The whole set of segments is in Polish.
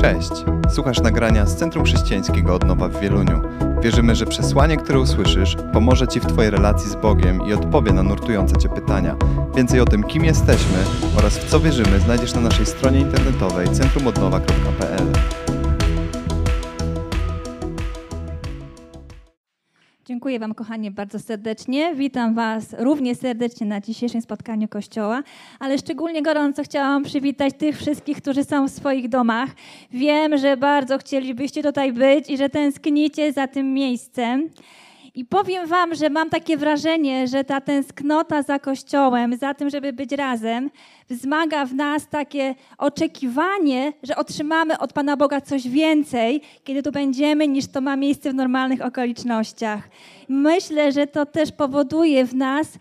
Cześć! Słuchasz nagrania z Centrum Chrześcijańskiego Odnowa w Wieluniu. Wierzymy, że przesłanie, które usłyszysz, pomoże Ci w Twojej relacji z Bogiem i odpowie na nurtujące Cię pytania. Więcej o tym, kim jesteśmy oraz w co wierzymy, znajdziesz na naszej stronie internetowej centrumodnowa.pl. Dziękuję Wam, kochani, bardzo serdecznie. Witam Was równie serdecznie na dzisiejszym spotkaniu Kościoła, ale szczególnie gorąco chciałam przywitać tych wszystkich, którzy są w swoich domach. Wiem, że bardzo chcielibyście tutaj być i że tęsknicie za tym miejscem. I powiem Wam, że mam takie wrażenie, że ta tęsknota za Kościołem, za tym, żeby być razem, wzmaga w nas takie oczekiwanie, że otrzymamy od Pana Boga coś więcej, kiedy tu będziemy, niż to ma miejsce w normalnych okolicznościach. Myślę, że to też powoduje w nas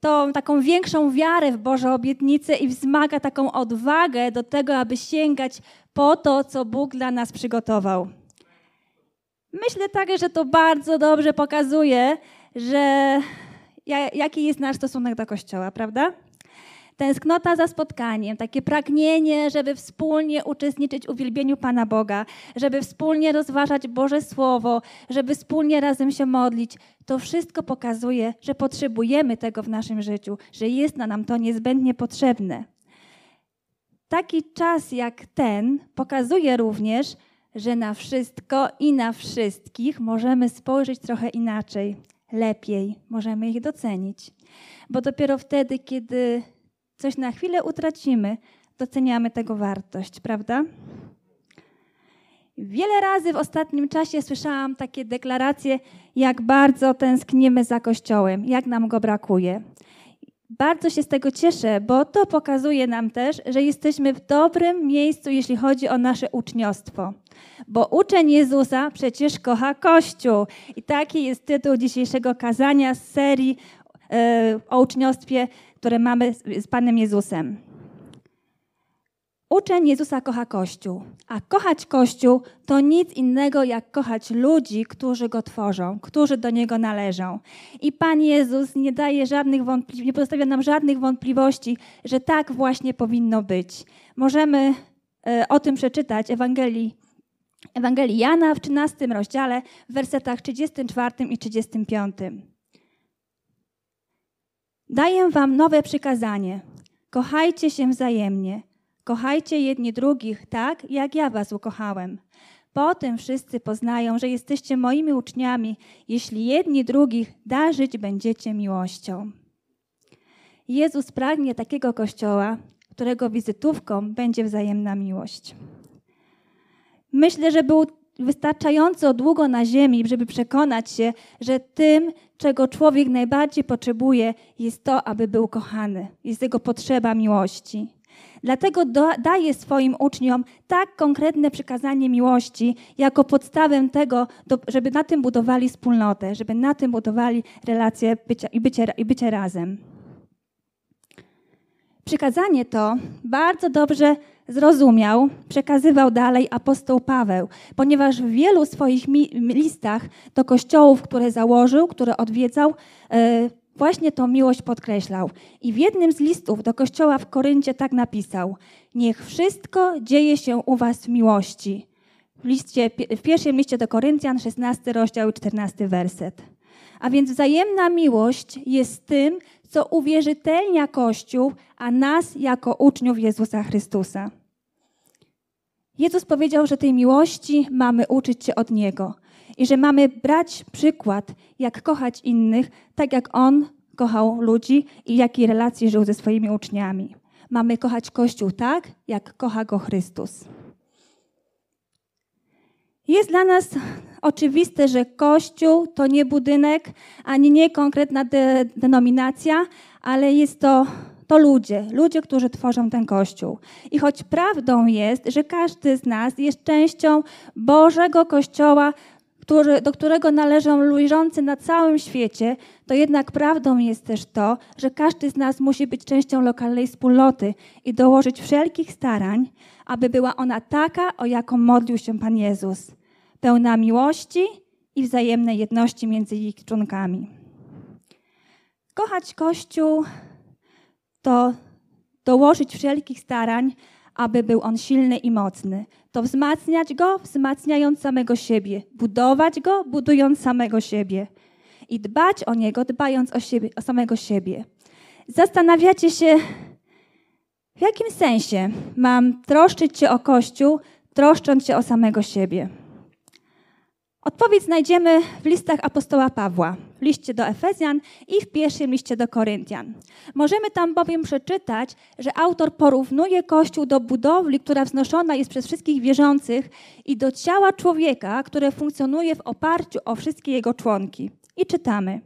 tą taką większą wiarę w Boże obietnice i wzmaga taką odwagę do tego, aby sięgać po to, co Bóg dla nas przygotował. Myślę także, że to bardzo dobrze pokazuje, że jaki jest nasz stosunek do Kościoła, prawda? Tęsknota za spotkaniem, takie pragnienie, żeby wspólnie uczestniczyć w uwielbieniu Pana Boga, żeby wspólnie rozważać Boże Słowo, żeby wspólnie razem się modlić, to wszystko pokazuje, że potrzebujemy tego w naszym życiu, że jest na nam to niezbędnie potrzebne. Taki czas jak ten pokazuje również, że na wszystko i na wszystkich możemy spojrzeć trochę inaczej, lepiej, możemy ich docenić. Bo dopiero wtedy, kiedy coś na chwilę utracimy, doceniamy tego wartość, prawda? Wiele razy w ostatnim czasie słyszałam takie deklaracje, jak bardzo tęsknimy za Kościołem, jak nam go brakuje. Bardzo się z tego cieszę, bo to pokazuje nam też, że jesteśmy w dobrym miejscu, jeśli chodzi o nasze uczniostwo. Bo uczeń Jezusa przecież kocha Kościół. I taki jest tytuł dzisiejszego kazania z serii e, o uczniostwie, które mamy z Panem Jezusem. Uczeń Jezusa kocha Kościół, a kochać Kościół to nic innego jak kochać ludzi, którzy go tworzą, którzy do niego należą. I Pan Jezus nie daje żadnych wątpliwości, nie pozostawia nam żadnych wątpliwości, że tak właśnie powinno być. Możemy e, o tym przeczytać Ewangelii, Ewangelii Jana w 13 rozdziale, w wersetach 34 i 35. Daję wam nowe przykazanie. Kochajcie się wzajemnie. Kochajcie jedni drugich tak, jak ja was ukochałem. Potem wszyscy poznają, że jesteście moimi uczniami, jeśli jedni drugich darzyć będziecie miłością. Jezus pragnie takiego kościoła, którego wizytówką będzie wzajemna miłość. Myślę, że był wystarczająco długo na ziemi, żeby przekonać się, że tym, czego człowiek najbardziej potrzebuje, jest to, aby był kochany, jest jego potrzeba miłości. Dlatego daje swoim uczniom tak konkretne przykazanie miłości, jako podstawę tego, żeby na tym budowali wspólnotę, żeby na tym budowali relacje bycia, i, bycie, i bycie razem. Przykazanie to bardzo dobrze zrozumiał, przekazywał dalej apostoł Paweł, ponieważ w wielu swoich listach do kościołów, które założył, które odwiedzał, e, właśnie tą miłość podkreślał. I w jednym z listów do kościoła w Koryncie tak napisał: Niech wszystko dzieje się u was w miłości. W, liście, w pierwszym liście do Koryntian, 16 rozdział 14 werset. A więc wzajemna miłość jest tym, co uwierzytelnia Kościół, a nas jako uczniów Jezusa Chrystusa. Jezus powiedział, że tej miłości mamy uczyć się od Niego i że mamy brać przykład, jak kochać innych, tak jak On kochał ludzi i jakiej relacji żył ze swoimi uczniami. Mamy kochać Kościół tak, jak kocha go Chrystus. Jest dla nas oczywiste, że Kościół to nie budynek, ani nie konkretna de denominacja, ale jest to, to ludzie, ludzie, którzy tworzą ten Kościół. I choć prawdą jest, że każdy z nas jest częścią Bożego Kościoła, który, do którego należą ludziący na całym świecie, to jednak prawdą jest też to, że każdy z nas musi być częścią lokalnej wspólnoty i dołożyć wszelkich starań, aby była ona taka, o jaką modlił się Pan Jezus pełna miłości i wzajemnej jedności między ich członkami. Kochać Kościół to dołożyć wszelkich starań, aby był on silny i mocny. To wzmacniać go, wzmacniając samego siebie, budować go, budując samego siebie i dbać o niego, dbając o, siebie, o samego siebie. Zastanawiacie się, w jakim sensie mam troszczyć się o Kościół, troszcząc się o samego siebie? Odpowiedź znajdziemy w listach apostoła Pawła, liście do Efezjan i w pierwszym liście do Koryntian. Możemy tam bowiem przeczytać, że autor porównuje Kościół do budowli, która wznoszona jest przez wszystkich wierzących i do ciała człowieka, które funkcjonuje w oparciu o wszystkie jego członki. I czytamy.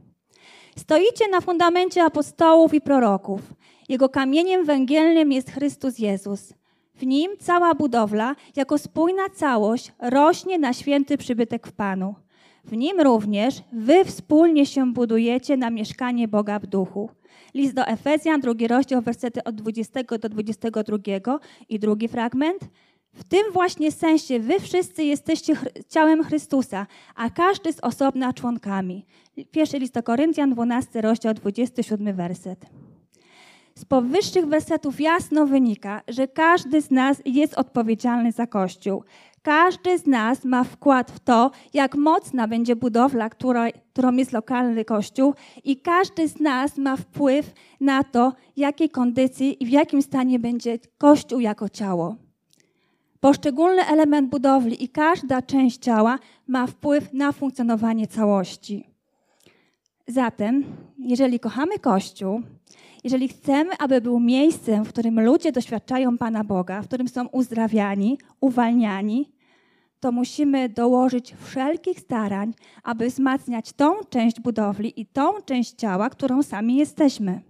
Stoicie na fundamencie apostołów i proroków. Jego kamieniem węgielnym jest Chrystus Jezus. W nim cała budowla, jako spójna całość, rośnie na święty przybytek w Panu. W nim również wy wspólnie się budujecie na mieszkanie Boga w duchu. List do Efezjan, drugi rozdział, wersety od 20 do 22 i drugi fragment. W tym właśnie sensie wy wszyscy jesteście ciałem Chrystusa, a każdy z osobna członkami. Pierwszy list do Koryntian, 12 rozdział, 27 werset. Z powyższych wersetów jasno wynika, że każdy z nas jest odpowiedzialny za Kościół. Każdy z nas ma wkład w to, jak mocna będzie budowla, która, którą jest lokalny Kościół, i każdy z nas ma wpływ na to, jakiej kondycji i w jakim stanie będzie Kościół jako ciało. Poszczególny element budowli i każda część ciała ma wpływ na funkcjonowanie całości. Zatem, jeżeli kochamy Kościół, jeżeli chcemy, aby był miejscem, w którym ludzie doświadczają Pana Boga, w którym są uzdrawiani, uwalniani, to musimy dołożyć wszelkich starań, aby wzmacniać tą część budowli i tą część ciała, którą sami jesteśmy.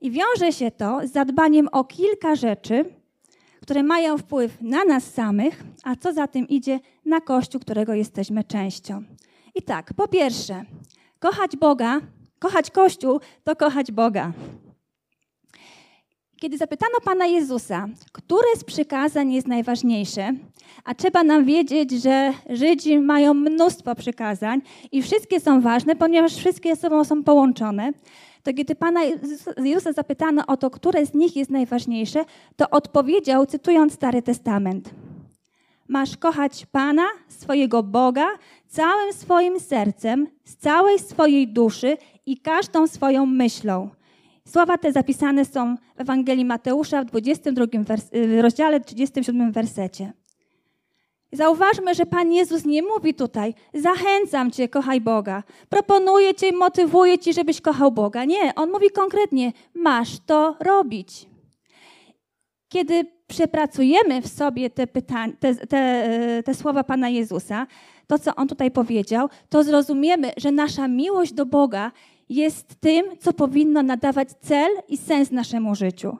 I wiąże się to z zadbaniem o kilka rzeczy, które mają wpływ na nas samych, a co za tym idzie, na Kościół, którego jesteśmy częścią. I tak, po pierwsze, kochać Boga Kochać Kościół to kochać Boga. Kiedy zapytano Pana Jezusa, które z przykazań jest najważniejsze, a trzeba nam wiedzieć, że Żydzi mają mnóstwo przykazań i wszystkie są ważne, ponieważ wszystkie ze sobą są połączone, to kiedy Pana Jezusa zapytano o to, które z nich jest najważniejsze, to odpowiedział, cytując Stary Testament. Masz kochać Pana, swojego Boga, całym swoim sercem, z całej swojej duszy i każdą swoją myślą. Słowa te zapisane są w Ewangelii Mateusza w 22 y, rozdziale 37 wersecie. Zauważmy, że Pan Jezus nie mówi tutaj, zachęcam Cię, kochaj Boga, proponuję Cię, motywuję Cię, żebyś kochał Boga. Nie, On mówi konkretnie, masz to robić. Kiedy przepracujemy w sobie te, pytań, te, te, te słowa Pana Jezusa, to, co On tutaj powiedział, to zrozumiemy, że nasza miłość do Boga jest tym, co powinno nadawać cel i sens naszemu życiu.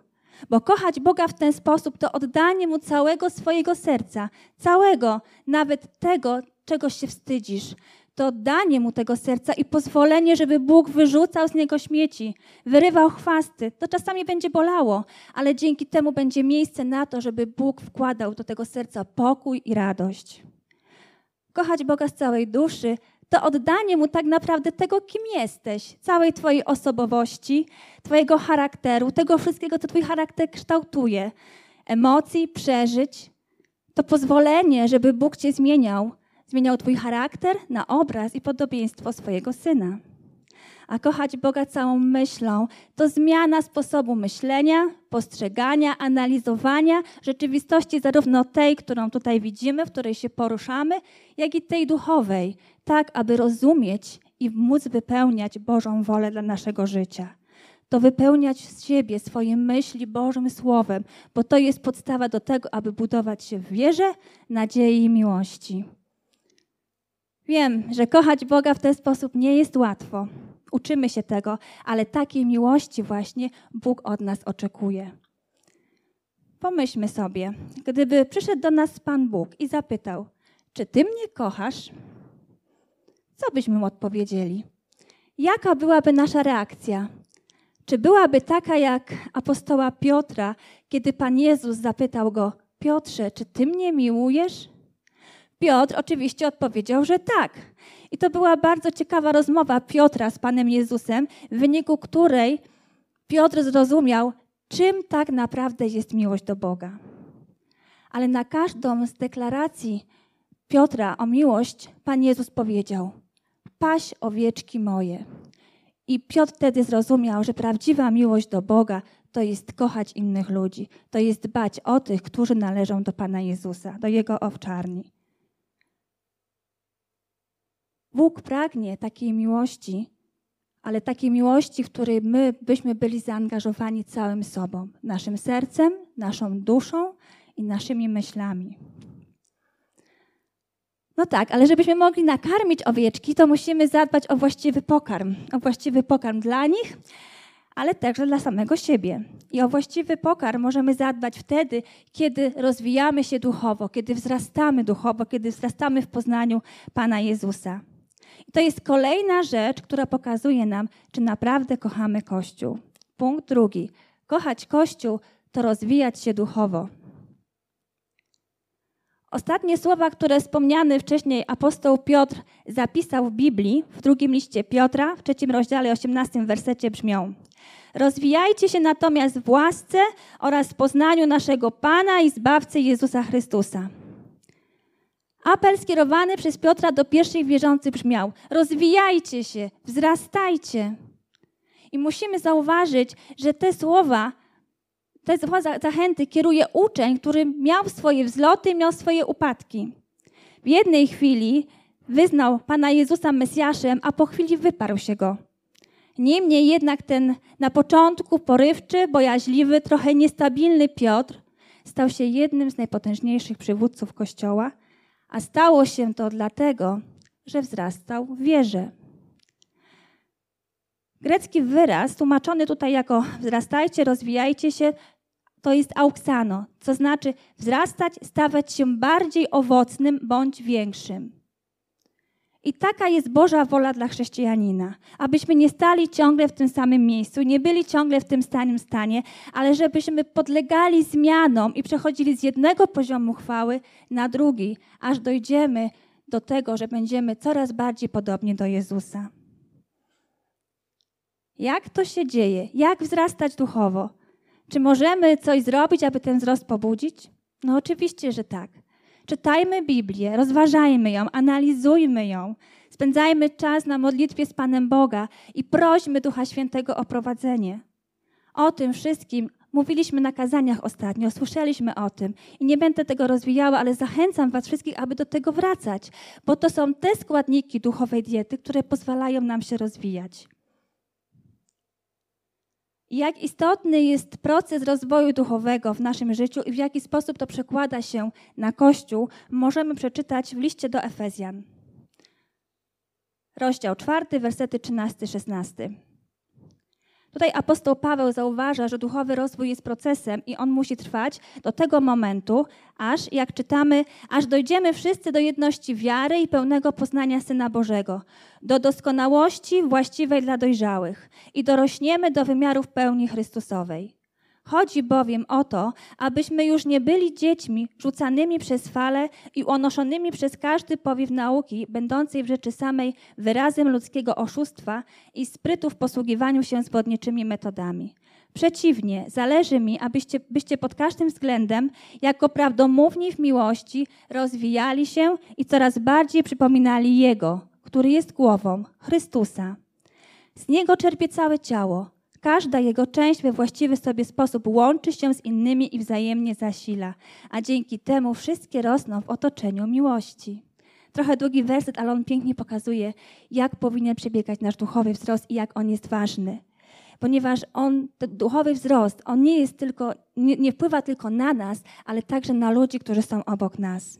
Bo kochać Boga w ten sposób to oddanie Mu całego swojego serca, całego, nawet tego, czego się wstydzisz. To oddanie Mu tego serca i pozwolenie, żeby Bóg wyrzucał z niego śmieci, wyrywał chwasty. To czasami będzie bolało, ale dzięki temu będzie miejsce na to, żeby Bóg wkładał do tego serca pokój i radość. Kochać Boga z całej duszy to oddanie Mu tak naprawdę tego, kim jesteś, całej Twojej osobowości, Twojego charakteru, tego wszystkiego, co Twój charakter kształtuje, emocji, przeżyć, to pozwolenie, żeby Bóg Cię zmieniał, zmieniał Twój charakter na obraz i podobieństwo swojego Syna. A kochać Boga całą myślą to zmiana sposobu myślenia, postrzegania, analizowania rzeczywistości, zarówno tej, którą tutaj widzimy, w której się poruszamy, jak i tej duchowej, tak aby rozumieć i móc wypełniać Bożą wolę dla naszego życia. To wypełniać z siebie swoje myśli Bożym Słowem, bo to jest podstawa do tego, aby budować się w wierze, nadziei i miłości. Wiem, że kochać Boga w ten sposób nie jest łatwo. Uczymy się tego, ale takiej miłości właśnie Bóg od nas oczekuje. Pomyślmy sobie, gdyby przyszedł do nas Pan Bóg i zapytał: Czy ty mnie kochasz? Co byśmy mu odpowiedzieli? Jaka byłaby nasza reakcja? Czy byłaby taka jak apostoła Piotra, kiedy Pan Jezus zapytał go: Piotrze, czy ty mnie miłujesz? Piotr oczywiście odpowiedział, że tak. I to była bardzo ciekawa rozmowa Piotra z Panem Jezusem, w wyniku której Piotr zrozumiał, czym tak naprawdę jest miłość do Boga. Ale na każdą z deklaracji Piotra o miłość Pan Jezus powiedział: Paś owieczki moje. I Piotr wtedy zrozumiał, że prawdziwa miłość do Boga to jest kochać innych ludzi, to jest dbać o tych, którzy należą do Pana Jezusa, do Jego owczarni. Bóg pragnie takiej miłości, ale takiej miłości, w której my byśmy byli zaangażowani całym sobą, naszym sercem, naszą duszą i naszymi myślami. No tak, ale żebyśmy mogli nakarmić owieczki, to musimy zadbać o właściwy pokarm. O właściwy pokarm dla nich, ale także dla samego siebie. I o właściwy pokarm możemy zadbać wtedy, kiedy rozwijamy się duchowo, kiedy wzrastamy duchowo, kiedy wzrastamy w poznaniu Pana Jezusa. To jest kolejna rzecz, która pokazuje nam, czy naprawdę kochamy Kościół. Punkt drugi. Kochać Kościół to rozwijać się duchowo. Ostatnie słowa, które wspomniany wcześniej apostoł Piotr zapisał w Biblii, w drugim liście Piotra, w trzecim rozdziale, 18 wersecie brzmią: Rozwijajcie się natomiast w łasce oraz w poznaniu naszego Pana i Zbawcy Jezusa Chrystusa. Apel skierowany przez Piotra do pierwszych wierzących brzmiał: Rozwijajcie się, wzrastajcie. I musimy zauważyć, że te słowa, te słowa zachęty kieruje uczeń, który miał swoje wzloty, miał swoje upadki. W jednej chwili wyznał Pana Jezusa Mesjaszem, a po chwili wyparł się go. Niemniej jednak ten na początku porywczy, bojaźliwy, trochę niestabilny Piotr stał się jednym z najpotężniejszych przywódców Kościoła – a stało się to dlatego, że wzrastał w wierze. Grecki wyraz, tłumaczony tutaj jako wzrastajcie, rozwijajcie się, to jest auksano, co znaczy wzrastać, stawać się bardziej owocnym bądź większym. I taka jest Boża wola dla chrześcijanina, abyśmy nie stali ciągle w tym samym miejscu, nie byli ciągle w tym samym stanie, ale żebyśmy podlegali zmianom i przechodzili z jednego poziomu chwały na drugi, aż dojdziemy do tego, że będziemy coraz bardziej podobni do Jezusa. Jak to się dzieje? Jak wzrastać duchowo? Czy możemy coś zrobić, aby ten wzrost pobudzić? No oczywiście, że tak. Czytajmy Biblię, rozważajmy ją, analizujmy ją, spędzajmy czas na modlitwie z Panem Boga i prośmy Ducha Świętego o prowadzenie. O tym wszystkim mówiliśmy na kazaniach ostatnio, słyszeliśmy o tym i nie będę tego rozwijała, ale zachęcam Was wszystkich, aby do tego wracać, bo to są te składniki duchowej diety, które pozwalają nam się rozwijać. Jak istotny jest proces rozwoju duchowego w naszym życiu i w jaki sposób to przekłada się na Kościół, możemy przeczytać w liście do Efezjan. Rozdział 4, wersety 13-16. Tutaj apostoł Paweł zauważa, że duchowy rozwój jest procesem i on musi trwać do tego momentu, aż, jak czytamy, aż dojdziemy wszyscy do jedności wiary i pełnego poznania Syna Bożego, do doskonałości właściwej dla dojrzałych i dorośniemy do wymiarów pełni Chrystusowej. Chodzi bowiem o to, abyśmy już nie byli dziećmi rzucanymi przez fale i unoszonymi przez każdy powiew nauki, będącej w rzeczy samej wyrazem ludzkiego oszustwa i sprytu w posługiwaniu się zbrodniczymi metodami. Przeciwnie, zależy mi, abyście byście pod każdym względem, jako prawdomówni w miłości, rozwijali się i coraz bardziej przypominali Jego, który jest głową, Chrystusa. Z Niego czerpie całe ciało Każda jego część we właściwy sobie sposób łączy się z innymi i wzajemnie zasila, a dzięki temu wszystkie rosną w otoczeniu miłości. Trochę długi werset, ale on pięknie pokazuje, jak powinien przebiegać nasz duchowy wzrost i jak on jest ważny. Ponieważ on, duchowy wzrost, on nie jest tylko, nie, nie wpływa tylko na nas, ale także na ludzi, którzy są obok nas.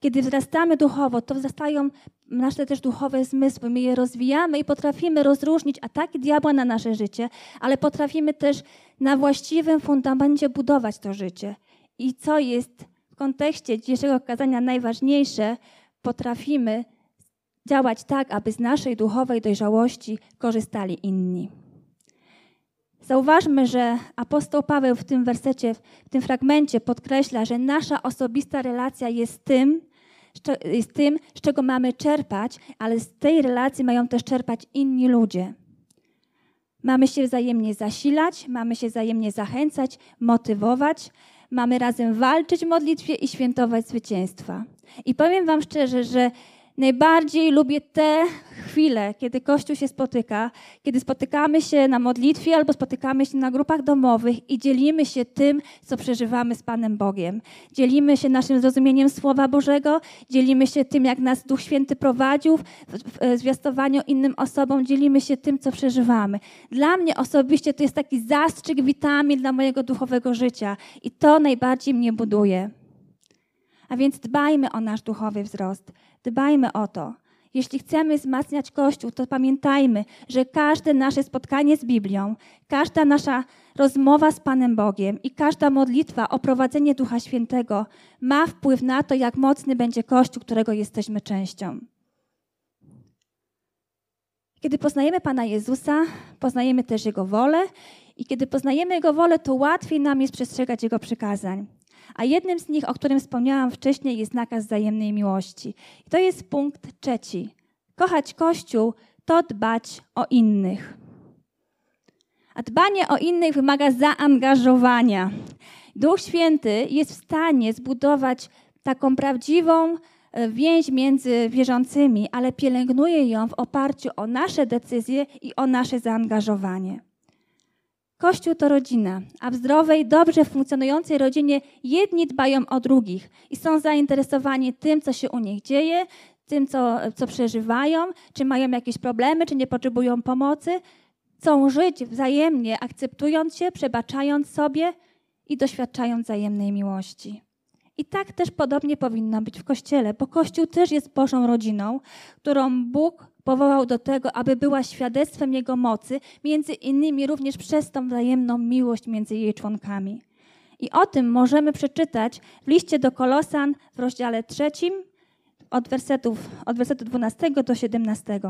Kiedy wzrastamy duchowo, to wzrastają nasze też duchowe zmysły. My je rozwijamy i potrafimy rozróżnić ataki diabła na nasze życie, ale potrafimy też na właściwym fundamencie budować to życie. I co jest w kontekście dzisiejszego kazania najważniejsze, potrafimy działać tak, aby z naszej duchowej dojrzałości korzystali inni. Zauważmy, że apostoł Paweł w tym wersecie, w tym fragmencie podkreśla, że nasza osobista relacja jest tym, z tym, z czego mamy czerpać, ale z tej relacji mają też czerpać inni ludzie. Mamy się wzajemnie zasilać, mamy się wzajemnie zachęcać, motywować, mamy razem walczyć w modlitwie i świętować zwycięstwa. I powiem Wam szczerze, że Najbardziej lubię te chwile, kiedy Kościół się spotyka, kiedy spotykamy się na modlitwie albo spotykamy się na grupach domowych i dzielimy się tym, co przeżywamy z Panem Bogiem. Dzielimy się naszym zrozumieniem Słowa Bożego, dzielimy się tym, jak nas Duch Święty prowadził w zwiastowaniu innym osobom, dzielimy się tym, co przeżywamy. Dla mnie osobiście to jest taki zastrzyk witamin dla mojego duchowego życia i to najbardziej mnie buduje. A więc dbajmy o nasz duchowy wzrost. Dbajmy o to. Jeśli chcemy wzmacniać Kościół, to pamiętajmy, że każde nasze spotkanie z Biblią, każda nasza rozmowa z Panem Bogiem i każda modlitwa o prowadzenie Ducha Świętego ma wpływ na to, jak mocny będzie Kościół, którego jesteśmy częścią. Kiedy poznajemy Pana Jezusa, poznajemy też Jego wolę i kiedy poznajemy Jego wolę, to łatwiej nam jest przestrzegać Jego przykazań. A jednym z nich, o którym wspomniałam wcześniej, jest nakaz wzajemnej miłości. I to jest punkt trzeci. Kochać Kościół to dbać o innych. A dbanie o innych wymaga zaangażowania. Duch Święty jest w stanie zbudować taką prawdziwą e, więź między wierzącymi, ale pielęgnuje ją w oparciu o nasze decyzje i o nasze zaangażowanie. Kościół to rodzina, a w zdrowej, dobrze funkcjonującej rodzinie jedni dbają o drugich i są zainteresowani tym, co się u nich dzieje, tym, co, co przeżywają, czy mają jakieś problemy, czy nie potrzebują pomocy. Chcą żyć wzajemnie, akceptując się, przebaczając sobie i doświadczając wzajemnej miłości. I tak też podobnie powinno być w Kościele, bo Kościół też jest Bożą rodziną, którą Bóg powołał do tego, aby była świadectwem Jego mocy, między innymi również przez tą wzajemną miłość między jej członkami. I o tym możemy przeczytać w liście do Kolosan w rozdziale trzecim od, wersetów, od wersetu 12 do 17.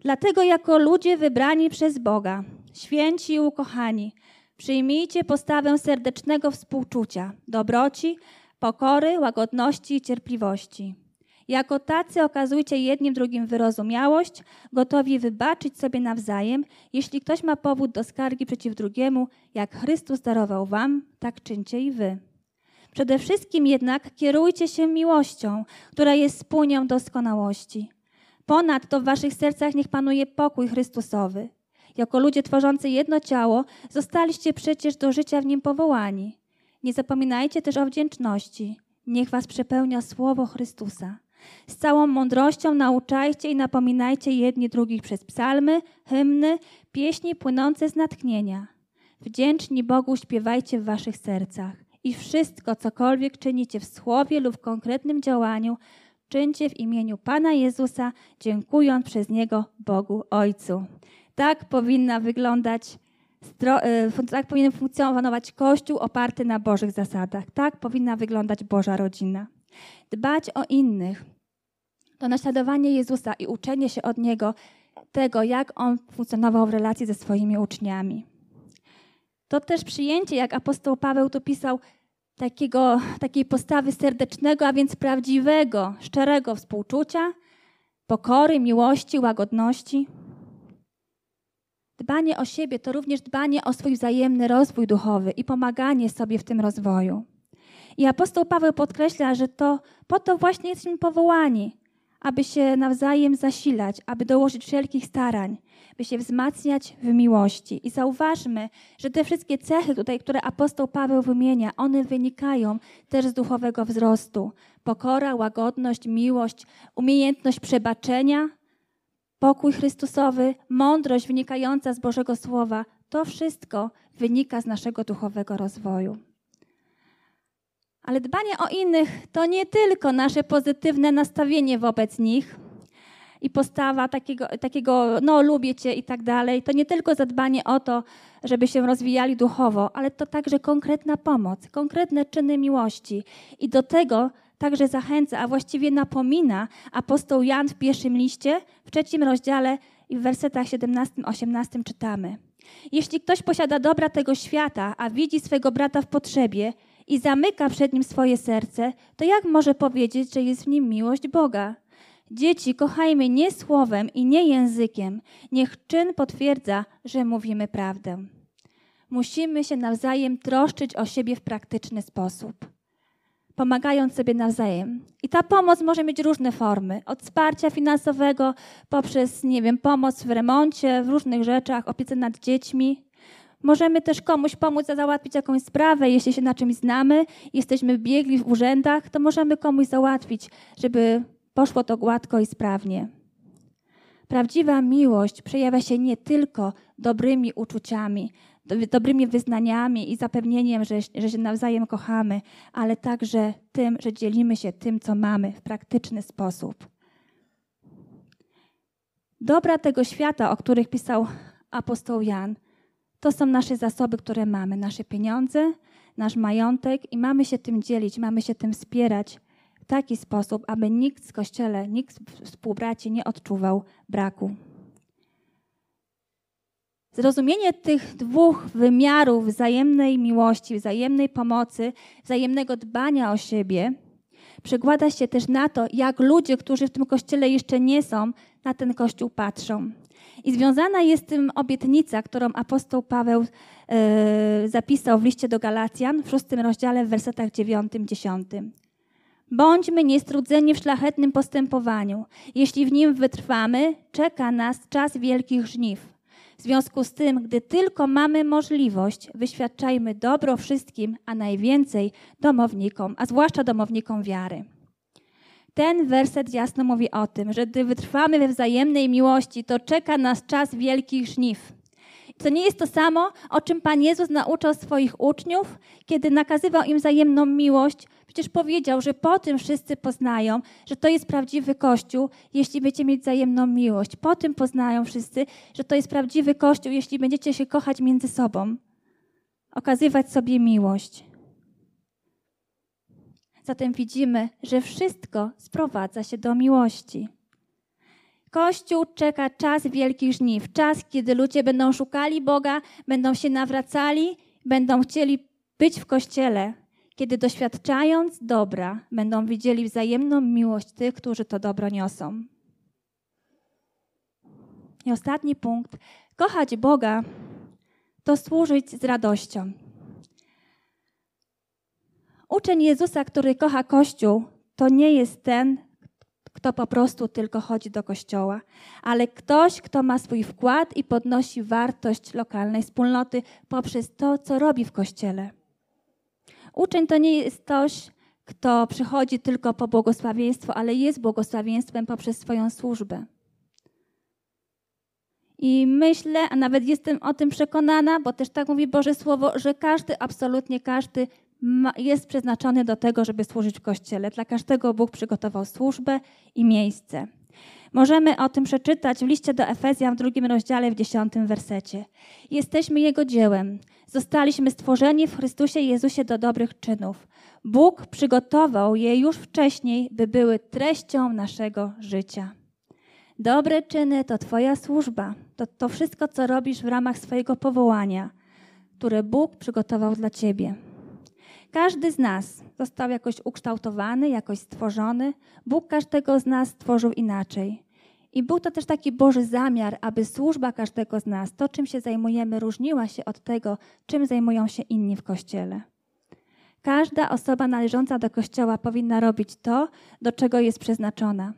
Dlatego jako ludzie wybrani przez Boga, święci i ukochani, przyjmijcie postawę serdecznego współczucia, dobroci, pokory, łagodności i cierpliwości jako tacy okazujcie jednym drugim wyrozumiałość, gotowi wybaczyć sobie nawzajem, jeśli ktoś ma powód do skargi przeciw drugiemu, jak Chrystus darował wam, tak czyńcie i wy. Przede wszystkim jednak kierujcie się miłością, która jest spójnią doskonałości. Ponadto w waszych sercach niech panuje pokój Chrystusowy. Jako ludzie tworzący jedno ciało, zostaliście przecież do życia w nim powołani. Nie zapominajcie też o wdzięczności. Niech was przepełnia słowo Chrystusa. Z całą mądrością nauczajcie i napominajcie jedni drugich przez psalmy, hymny, pieśni płynące z natchnienia. Wdzięczni Bogu śpiewajcie w waszych sercach. I wszystko, cokolwiek czynicie w słowie lub w konkretnym działaniu, czyńcie w imieniu Pana Jezusa, dziękując przez Niego Bogu Ojcu. Tak powinna wyglądać, e, tak powinien funkcjonować Kościół oparty na Bożych zasadach. Tak powinna wyglądać Boża rodzina. Dbać o innych, to naśladowanie Jezusa i uczenie się od Niego tego, jak On funkcjonował w relacji ze swoimi uczniami. To też przyjęcie, jak apostoł Paweł tu pisał, takiego, takiej postawy serdecznego, a więc prawdziwego, szczerego współczucia, pokory, miłości, łagodności. Dbanie o siebie to również dbanie o swój wzajemny rozwój duchowy i pomaganie sobie w tym rozwoju. I apostoł Paweł podkreśla, że to po to właśnie jesteśmy powołani, aby się nawzajem zasilać, aby dołożyć wszelkich starań, by się wzmacniać w miłości. I zauważmy, że te wszystkie cechy tutaj, które apostoł Paweł wymienia, one wynikają też z duchowego wzrostu. Pokora, łagodność, miłość, umiejętność przebaczenia, pokój Chrystusowy, mądrość wynikająca z Bożego Słowa, to wszystko wynika z naszego duchowego rozwoju. Ale dbanie o innych to nie tylko nasze pozytywne nastawienie wobec nich i postawa takiego, takiego no lubię cię i tak dalej. To nie tylko zadbanie o to, żeby się rozwijali duchowo, ale to także konkretna pomoc, konkretne czyny miłości. I do tego także zachęca, a właściwie napomina apostoł Jan w pierwszym liście, w trzecim rozdziale i w wersetach 17-18 czytamy. Jeśli ktoś posiada dobra tego świata, a widzi swego brata w potrzebie i zamyka przed nim swoje serce, to jak może powiedzieć, że jest w nim miłość Boga? Dzieci, kochajmy nie słowem i nie językiem. Niech czyn potwierdza, że mówimy prawdę. Musimy się nawzajem troszczyć o siebie w praktyczny sposób, pomagając sobie nawzajem. I ta pomoc może mieć różne formy: od wsparcia finansowego poprzez, nie wiem, pomoc w remoncie, w różnych rzeczach, opiece nad dziećmi. Możemy też komuś pomóc załatwić jakąś sprawę, jeśli się na czymś znamy, jesteśmy biegli w urzędach, to możemy komuś załatwić, żeby poszło to gładko i sprawnie. Prawdziwa miłość przejawia się nie tylko dobrymi uczuciami, dobrymi wyznaniami i zapewnieniem, że, że się nawzajem kochamy, ale także tym, że dzielimy się tym, co mamy w praktyczny sposób. Dobra tego świata, o których pisał apostoł Jan, to są nasze zasoby, które mamy, nasze pieniądze, nasz majątek i mamy się tym dzielić, mamy się tym wspierać w taki sposób, aby nikt z kościele, nikt z współbraci nie odczuwał braku. Zrozumienie tych dwóch wymiarów wzajemnej miłości, wzajemnej pomocy, wzajemnego dbania o siebie przekłada się też na to, jak ludzie, którzy w tym kościele jeszcze nie są, na ten kościół patrzą. I związana jest z tym obietnica, którą apostoł Paweł e, zapisał w liście do Galacjan w szóstym rozdziale w wersetach dziewiątym, dziesiątym. Bądźmy niestrudzeni w szlachetnym postępowaniu. Jeśli w nim wytrwamy, czeka nas czas wielkich żniw. W związku z tym, gdy tylko mamy możliwość, wyświadczajmy dobro wszystkim, a najwięcej domownikom, a zwłaszcza domownikom wiary. Ten werset jasno mówi o tym, że gdy wytrwamy we wzajemnej miłości, to czeka nas czas wielkich żniw. To nie jest to samo, o czym Pan Jezus nauczał swoich uczniów, kiedy nakazywał im wzajemną miłość. Przecież powiedział, że po tym wszyscy poznają, że to jest prawdziwy Kościół, jeśli będziecie mieć wzajemną miłość. Po tym poznają wszyscy, że to jest prawdziwy Kościół, jeśli będziecie się kochać między sobą, okazywać sobie miłość. Zatem widzimy, że wszystko sprowadza się do miłości. Kościół czeka czas wielkich żniw, czas, kiedy ludzie będą szukali Boga, będą się nawracali, będą chcieli być w Kościele, kiedy doświadczając dobra, będą widzieli wzajemną miłość tych, którzy to dobro niosą. I ostatni punkt. Kochać Boga to służyć z radością. Uczeń Jezusa, który kocha Kościół, to nie jest ten, kto po prostu tylko chodzi do kościoła, ale ktoś, kto ma swój wkład i podnosi wartość lokalnej wspólnoty poprzez to, co robi w kościele. Uczeń to nie jest ktoś, kto przychodzi tylko po błogosławieństwo, ale jest błogosławieństwem poprzez swoją służbę. I myślę, a nawet jestem o tym przekonana, bo też tak mówi Boże Słowo, że każdy, absolutnie każdy jest przeznaczony do tego, żeby służyć w Kościele. Dla każdego Bóg przygotował służbę i miejsce. Możemy o tym przeczytać w liście do Efezjan w drugim rozdziale, w dziesiątym wersecie. Jesteśmy Jego dziełem. Zostaliśmy stworzeni w Chrystusie Jezusie do dobrych czynów. Bóg przygotował je już wcześniej, by były treścią naszego życia. Dobre czyny to Twoja służba. To, to wszystko, co robisz w ramach swojego powołania, które Bóg przygotował dla Ciebie. Każdy z nas został jakoś ukształtowany, jakoś stworzony. Bóg każdego z nas stworzył inaczej. I był to też taki Boży zamiar, aby służba każdego z nas, to czym się zajmujemy, różniła się od tego, czym zajmują się inni w Kościele. Każda osoba należąca do Kościoła powinna robić to, do czego jest przeznaczona.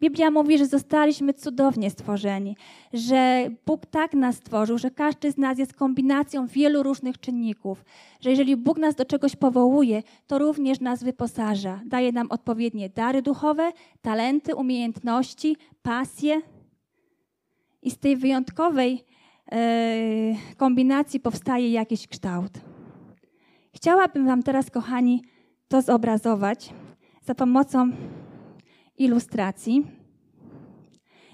Biblia mówi, że zostaliśmy cudownie stworzeni, że Bóg tak nas stworzył, że każdy z nas jest kombinacją wielu różnych czynników, że jeżeli Bóg nas do czegoś powołuje, to również nas wyposaża, daje nam odpowiednie dary duchowe, talenty, umiejętności, pasje. I z tej wyjątkowej e, kombinacji powstaje jakiś kształt. Chciałabym Wam teraz, kochani, to zobrazować za pomocą ilustracji.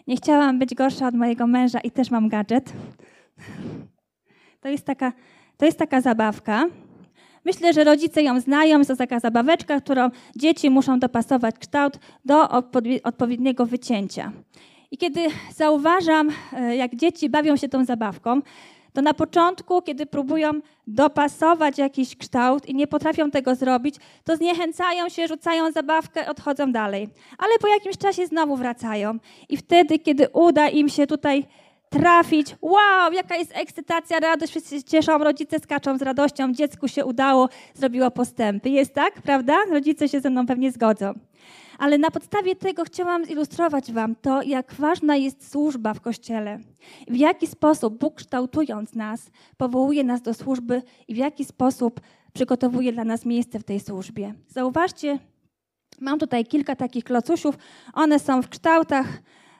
Nie chciałam być gorsza od mojego męża i też mam gadżet. To jest taka, to jest taka zabawka. Myślę, że rodzice ją znają. Jest to taka zabaweczka, którą dzieci muszą dopasować kształt do odpowiedniego wycięcia. I kiedy zauważam, e, jak dzieci bawią się tą zabawką, to na początku, kiedy próbują dopasować jakiś kształt i nie potrafią tego zrobić, to zniechęcają się, rzucają zabawkę, odchodzą dalej. Ale po jakimś czasie znowu wracają. I wtedy, kiedy uda im się tutaj trafić, wow, jaka jest ekscytacja, radość, wszyscy się cieszą, rodzice skaczą z radością, dziecku się udało, zrobiło postępy. Jest tak, prawda? Rodzice się ze mną pewnie zgodzą. Ale na podstawie tego chciałam zilustrować Wam to, jak ważna jest służba w Kościele. W jaki sposób Bóg kształtując nas, powołuje nas do służby i w jaki sposób przygotowuje dla nas miejsce w tej służbie. Zauważcie, mam tutaj kilka takich klocusiów. One są w kształtach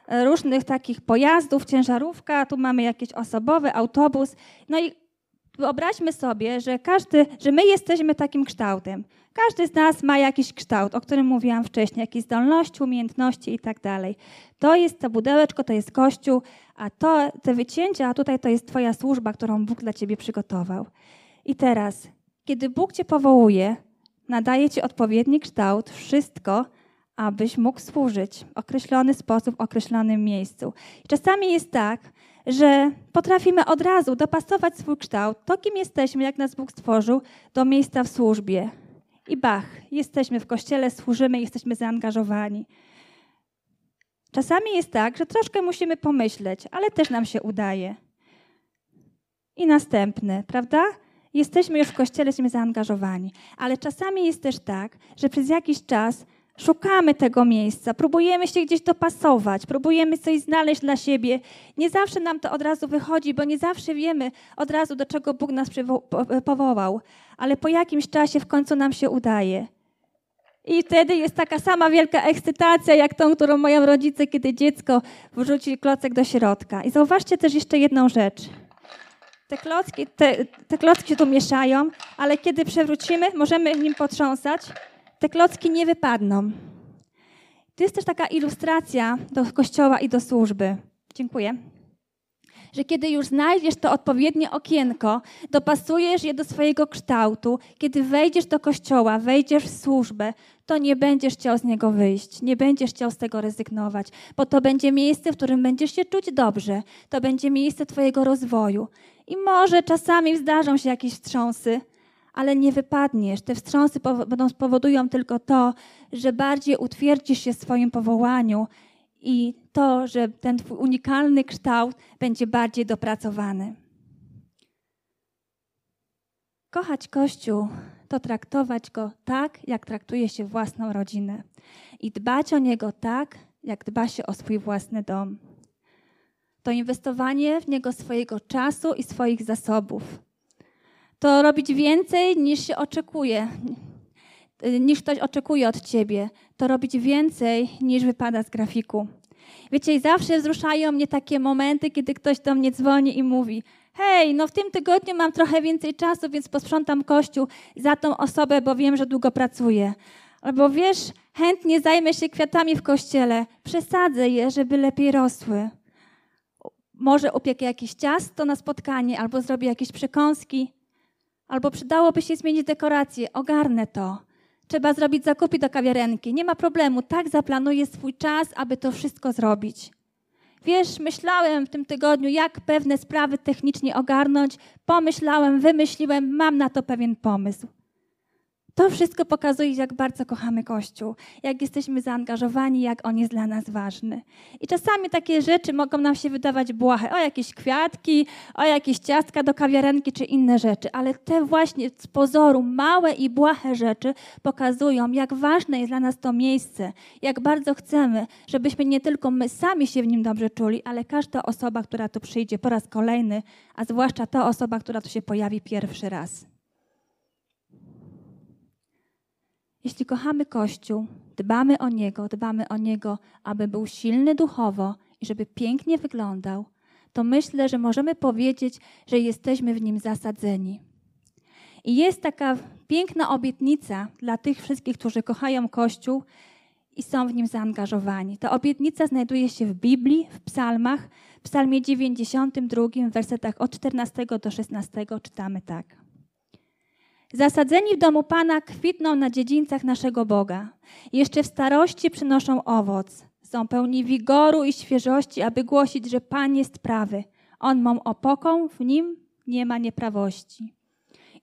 e, różnych takich pojazdów, ciężarówka, tu mamy jakieś osobowe, autobus. No i wyobraźmy sobie, że każdy, że my jesteśmy takim kształtem. Każdy z nas ma jakiś kształt, o którym mówiłam wcześniej, jakieś zdolności, umiejętności i tak dalej. To jest to pudełeczko, to jest kościół, a to, te wycięcia, a tutaj to jest twoja służba, którą Bóg dla ciebie przygotował. I teraz, kiedy Bóg cię powołuje, nadaje ci odpowiedni kształt, wszystko, abyś mógł służyć w określony sposób, w określonym miejscu. I czasami jest tak, że potrafimy od razu dopasować swój kształt, to kim jesteśmy, jak nas Bóg stworzył, do miejsca w służbie. I bach, jesteśmy w kościele, służymy, jesteśmy zaangażowani. Czasami jest tak, że troszkę musimy pomyśleć, ale też nam się udaje. I następne, prawda? Jesteśmy już w kościele, jesteśmy zaangażowani. Ale czasami jest też tak, że przez jakiś czas Szukamy tego miejsca, próbujemy się gdzieś dopasować, próbujemy coś znaleźć dla siebie. Nie zawsze nam to od razu wychodzi, bo nie zawsze wiemy od razu, do czego Bóg nas powołał, ale po jakimś czasie w końcu nam się udaje. I wtedy jest taka sama wielka ekscytacja, jak tą, którą mają rodzice, kiedy dziecko wrzuci klocek do środka. I zauważcie też jeszcze jedną rzecz. Te klocki, te, te klocki się tu mieszają, ale kiedy przewrócimy, możemy nim potrząsać te klocki nie wypadną. To jest też taka ilustracja do kościoła i do służby. Dziękuję. Że kiedy już znajdziesz to odpowiednie okienko, dopasujesz je do swojego kształtu, kiedy wejdziesz do kościoła, wejdziesz w służbę, to nie będziesz chciał z niego wyjść, nie będziesz chciał z tego rezygnować, bo to będzie miejsce, w którym będziesz się czuć dobrze, to będzie miejsce Twojego rozwoju. I może czasami zdarzą się jakieś wstrząsy, ale nie wypadniesz. Te wstrząsy powodują tylko to, że bardziej utwierdzisz się w swoim powołaniu i to, że ten twój unikalny kształt będzie bardziej dopracowany. Kochać Kościół to traktować go tak, jak traktuje się własną rodzinę i dbać o niego tak, jak dba się o swój własny dom. To inwestowanie w niego swojego czasu i swoich zasobów to robić więcej niż się oczekuje, niż ktoś oczekuje od ciebie. To robić więcej niż wypada z grafiku. Wiecie, i zawsze wzruszają mnie takie momenty, kiedy ktoś do mnie dzwoni i mówi: Hej, no w tym tygodniu mam trochę więcej czasu, więc posprzątam kościół za tą osobę, bo wiem, że długo pracuję. Albo wiesz, chętnie zajmę się kwiatami w kościele, przesadzę je, żeby lepiej rosły. Może upiekę jakieś ciasto na spotkanie, albo zrobię jakieś przekąski. Albo przydałoby się zmienić dekorację, ogarnę to. Trzeba zrobić zakupy do kawiarenki. Nie ma problemu, tak zaplanuję swój czas, aby to wszystko zrobić. Wiesz, myślałem w tym tygodniu, jak pewne sprawy technicznie ogarnąć. Pomyślałem, wymyśliłem, mam na to pewien pomysł. To wszystko pokazuje, jak bardzo kochamy Kościół, jak jesteśmy zaangażowani, jak on jest dla nas ważny. I czasami takie rzeczy mogą nam się wydawać błahe, o jakieś kwiatki, o jakieś ciastka do kawiarenki czy inne rzeczy, ale te właśnie z pozoru małe i błahe rzeczy pokazują, jak ważne jest dla nas to miejsce, jak bardzo chcemy, żebyśmy nie tylko my sami się w nim dobrze czuli, ale każda osoba, która tu przyjdzie po raz kolejny, a zwłaszcza ta osoba, która tu się pojawi pierwszy raz. Jeśli kochamy Kościół, dbamy o niego, dbamy o niego, aby był silny duchowo i żeby pięknie wyglądał, to myślę, że możemy powiedzieć, że jesteśmy w nim zasadzeni. I jest taka piękna obietnica dla tych wszystkich, którzy kochają Kościół i są w nim zaangażowani. Ta obietnica znajduje się w Biblii, w Psalmach. W Psalmie 92, w wersetach od 14 do 16 czytamy tak. Zasadzeni w domu Pana kwitną na dziedzińcach naszego Boga. Jeszcze w starości przynoszą owoc. Są pełni wigoru i świeżości, aby głosić, że Pan jest prawy. On mą opoką, w nim nie ma nieprawości.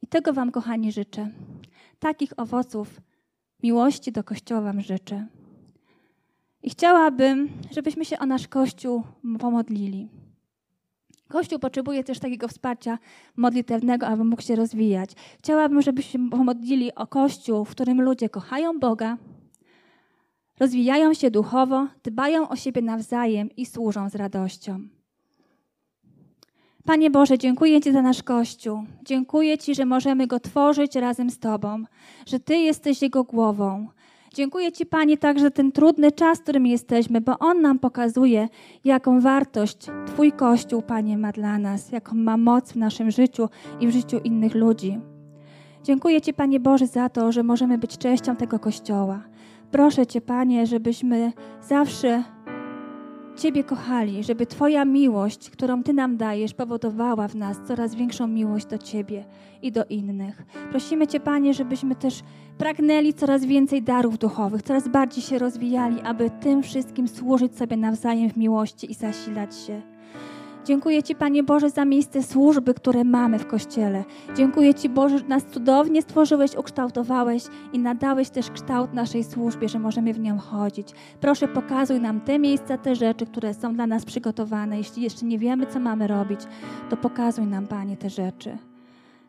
I tego Wam, kochani, życzę. Takich owoców miłości do Kościoła Wam życzę. I chciałabym, żebyśmy się o nasz Kościół pomodlili. Kościół potrzebuje też takiego wsparcia modlitewnego, aby mógł się rozwijać. Chciałabym, żebyśmy pomodlili o Kościół, w którym ludzie kochają Boga, rozwijają się duchowo, dbają o siebie nawzajem i służą z radością. Panie Boże, dziękuję Ci za nasz Kościół. Dziękuję Ci, że możemy go tworzyć razem z Tobą, że Ty jesteś jego głową. Dziękuję Ci, Panie, także ten trudny czas, w którym jesteśmy, bo on nam pokazuje, jaką wartość Twój Kościół, Panie, ma dla nas, jaką ma moc w naszym życiu i w życiu innych ludzi. Dziękuję Ci, Panie Boże, za to, że możemy być częścią tego Kościoła. Proszę Cię, Panie, żebyśmy zawsze Ciebie kochali, żeby Twoja miłość, którą Ty nam dajesz, powodowała w nas coraz większą miłość do Ciebie i do innych. Prosimy Cię, Panie, żebyśmy też pragnęli coraz więcej darów duchowych, coraz bardziej się rozwijali, aby tym wszystkim służyć sobie nawzajem w miłości i zasilać się. Dziękuję Ci, Panie Boże, za miejsce służby, które mamy w Kościele. Dziękuję Ci, Boże, że nas cudownie stworzyłeś, ukształtowałeś i nadałeś też kształt naszej służbie, że możemy w nią chodzić. Proszę, pokazuj nam te miejsca, te rzeczy, które są dla nas przygotowane. Jeśli jeszcze nie wiemy, co mamy robić, to pokazuj nam, Panie, te rzeczy.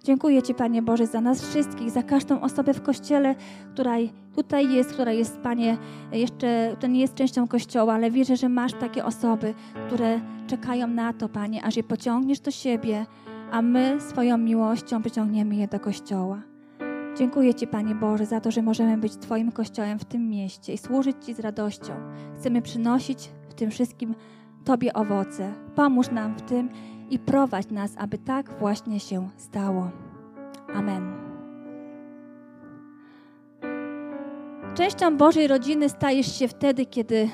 Dziękuję Ci, Panie Boże, za nas wszystkich, za każdą osobę w Kościele, która tutaj jest, która jest, Panie, jeszcze, to nie jest częścią Kościoła, ale wierzę, że masz takie osoby, które czekają na to, Panie, aż je pociągniesz do siebie, a my swoją miłością pociągniemy je do Kościoła. Dziękuję Ci, Panie Boże, za to, że możemy być Twoim Kościołem w tym mieście i służyć Ci z radością. Chcemy przynosić w tym wszystkim Tobie owoce. Pomóż nam w tym i prowadź nas, aby tak właśnie się stało. Amen. Częścią Bożej rodziny stajesz się wtedy, kiedy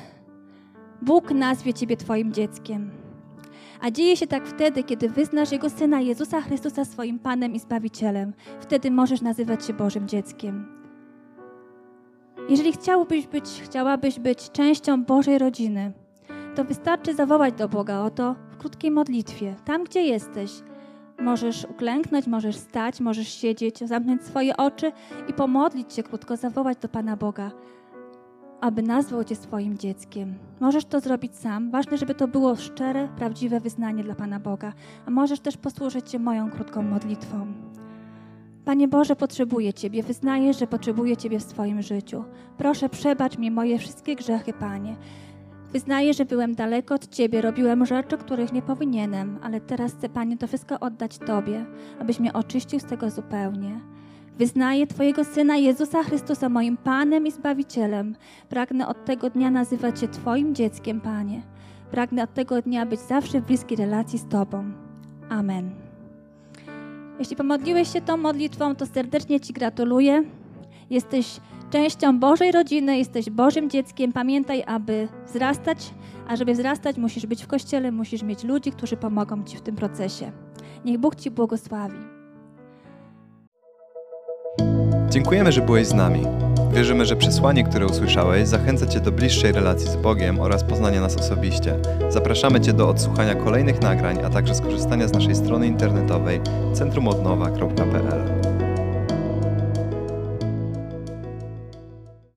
Bóg nazwie Ciebie Twoim dzieckiem. A dzieje się tak wtedy, kiedy wyznasz Jego Syna Jezusa Chrystusa swoim Panem i Zbawicielem. Wtedy możesz nazywać się Bożym dzieckiem. Jeżeli chciałbyś być, chciałabyś być częścią Bożej rodziny, to wystarczy zawołać do Boga o to krótkiej modlitwie. Tam, gdzie jesteś, możesz uklęknąć, możesz stać, możesz siedzieć, zamknąć swoje oczy i pomodlić się krótko, zawołać do Pana Boga, aby nazwał Cię swoim dzieckiem. Możesz to zrobić sam. Ważne, żeby to było szczere, prawdziwe wyznanie dla Pana Boga. A możesz też posłużyć się moją krótką modlitwą. Panie Boże, potrzebuję Ciebie. Wyznaję, że potrzebuję Ciebie w swoim życiu. Proszę, przebacz mi moje wszystkie grzechy, Panie. Wyznaję, że byłem daleko od Ciebie, robiłem rzeczy, których nie powinienem, ale teraz chcę, Panie, to wszystko oddać Tobie, abyś mnie oczyścił z tego zupełnie. Wyznaję Twojego Syna Jezusa Chrystusa moim Panem i Zbawicielem. Pragnę od tego dnia nazywać się Twoim dzieckiem, Panie. Pragnę od tego dnia być zawsze w bliskiej relacji z Tobą. Amen. Jeśli pomodliłeś się tą modlitwą, to serdecznie Ci gratuluję. Jesteś częścią Bożej rodziny, jesteś Bożym dzieckiem. Pamiętaj, aby wzrastać, a żeby wzrastać, musisz być w kościele, musisz mieć ludzi, którzy pomogą Ci w tym procesie. Niech Bóg Ci błogosławi. Dziękujemy, że byłeś z nami. Wierzymy, że przesłanie, które usłyszałeś, zachęca Cię do bliższej relacji z Bogiem oraz poznania nas osobiście. Zapraszamy Cię do odsłuchania kolejnych nagrań, a także skorzystania z naszej strony internetowej centrumodnowa.pl.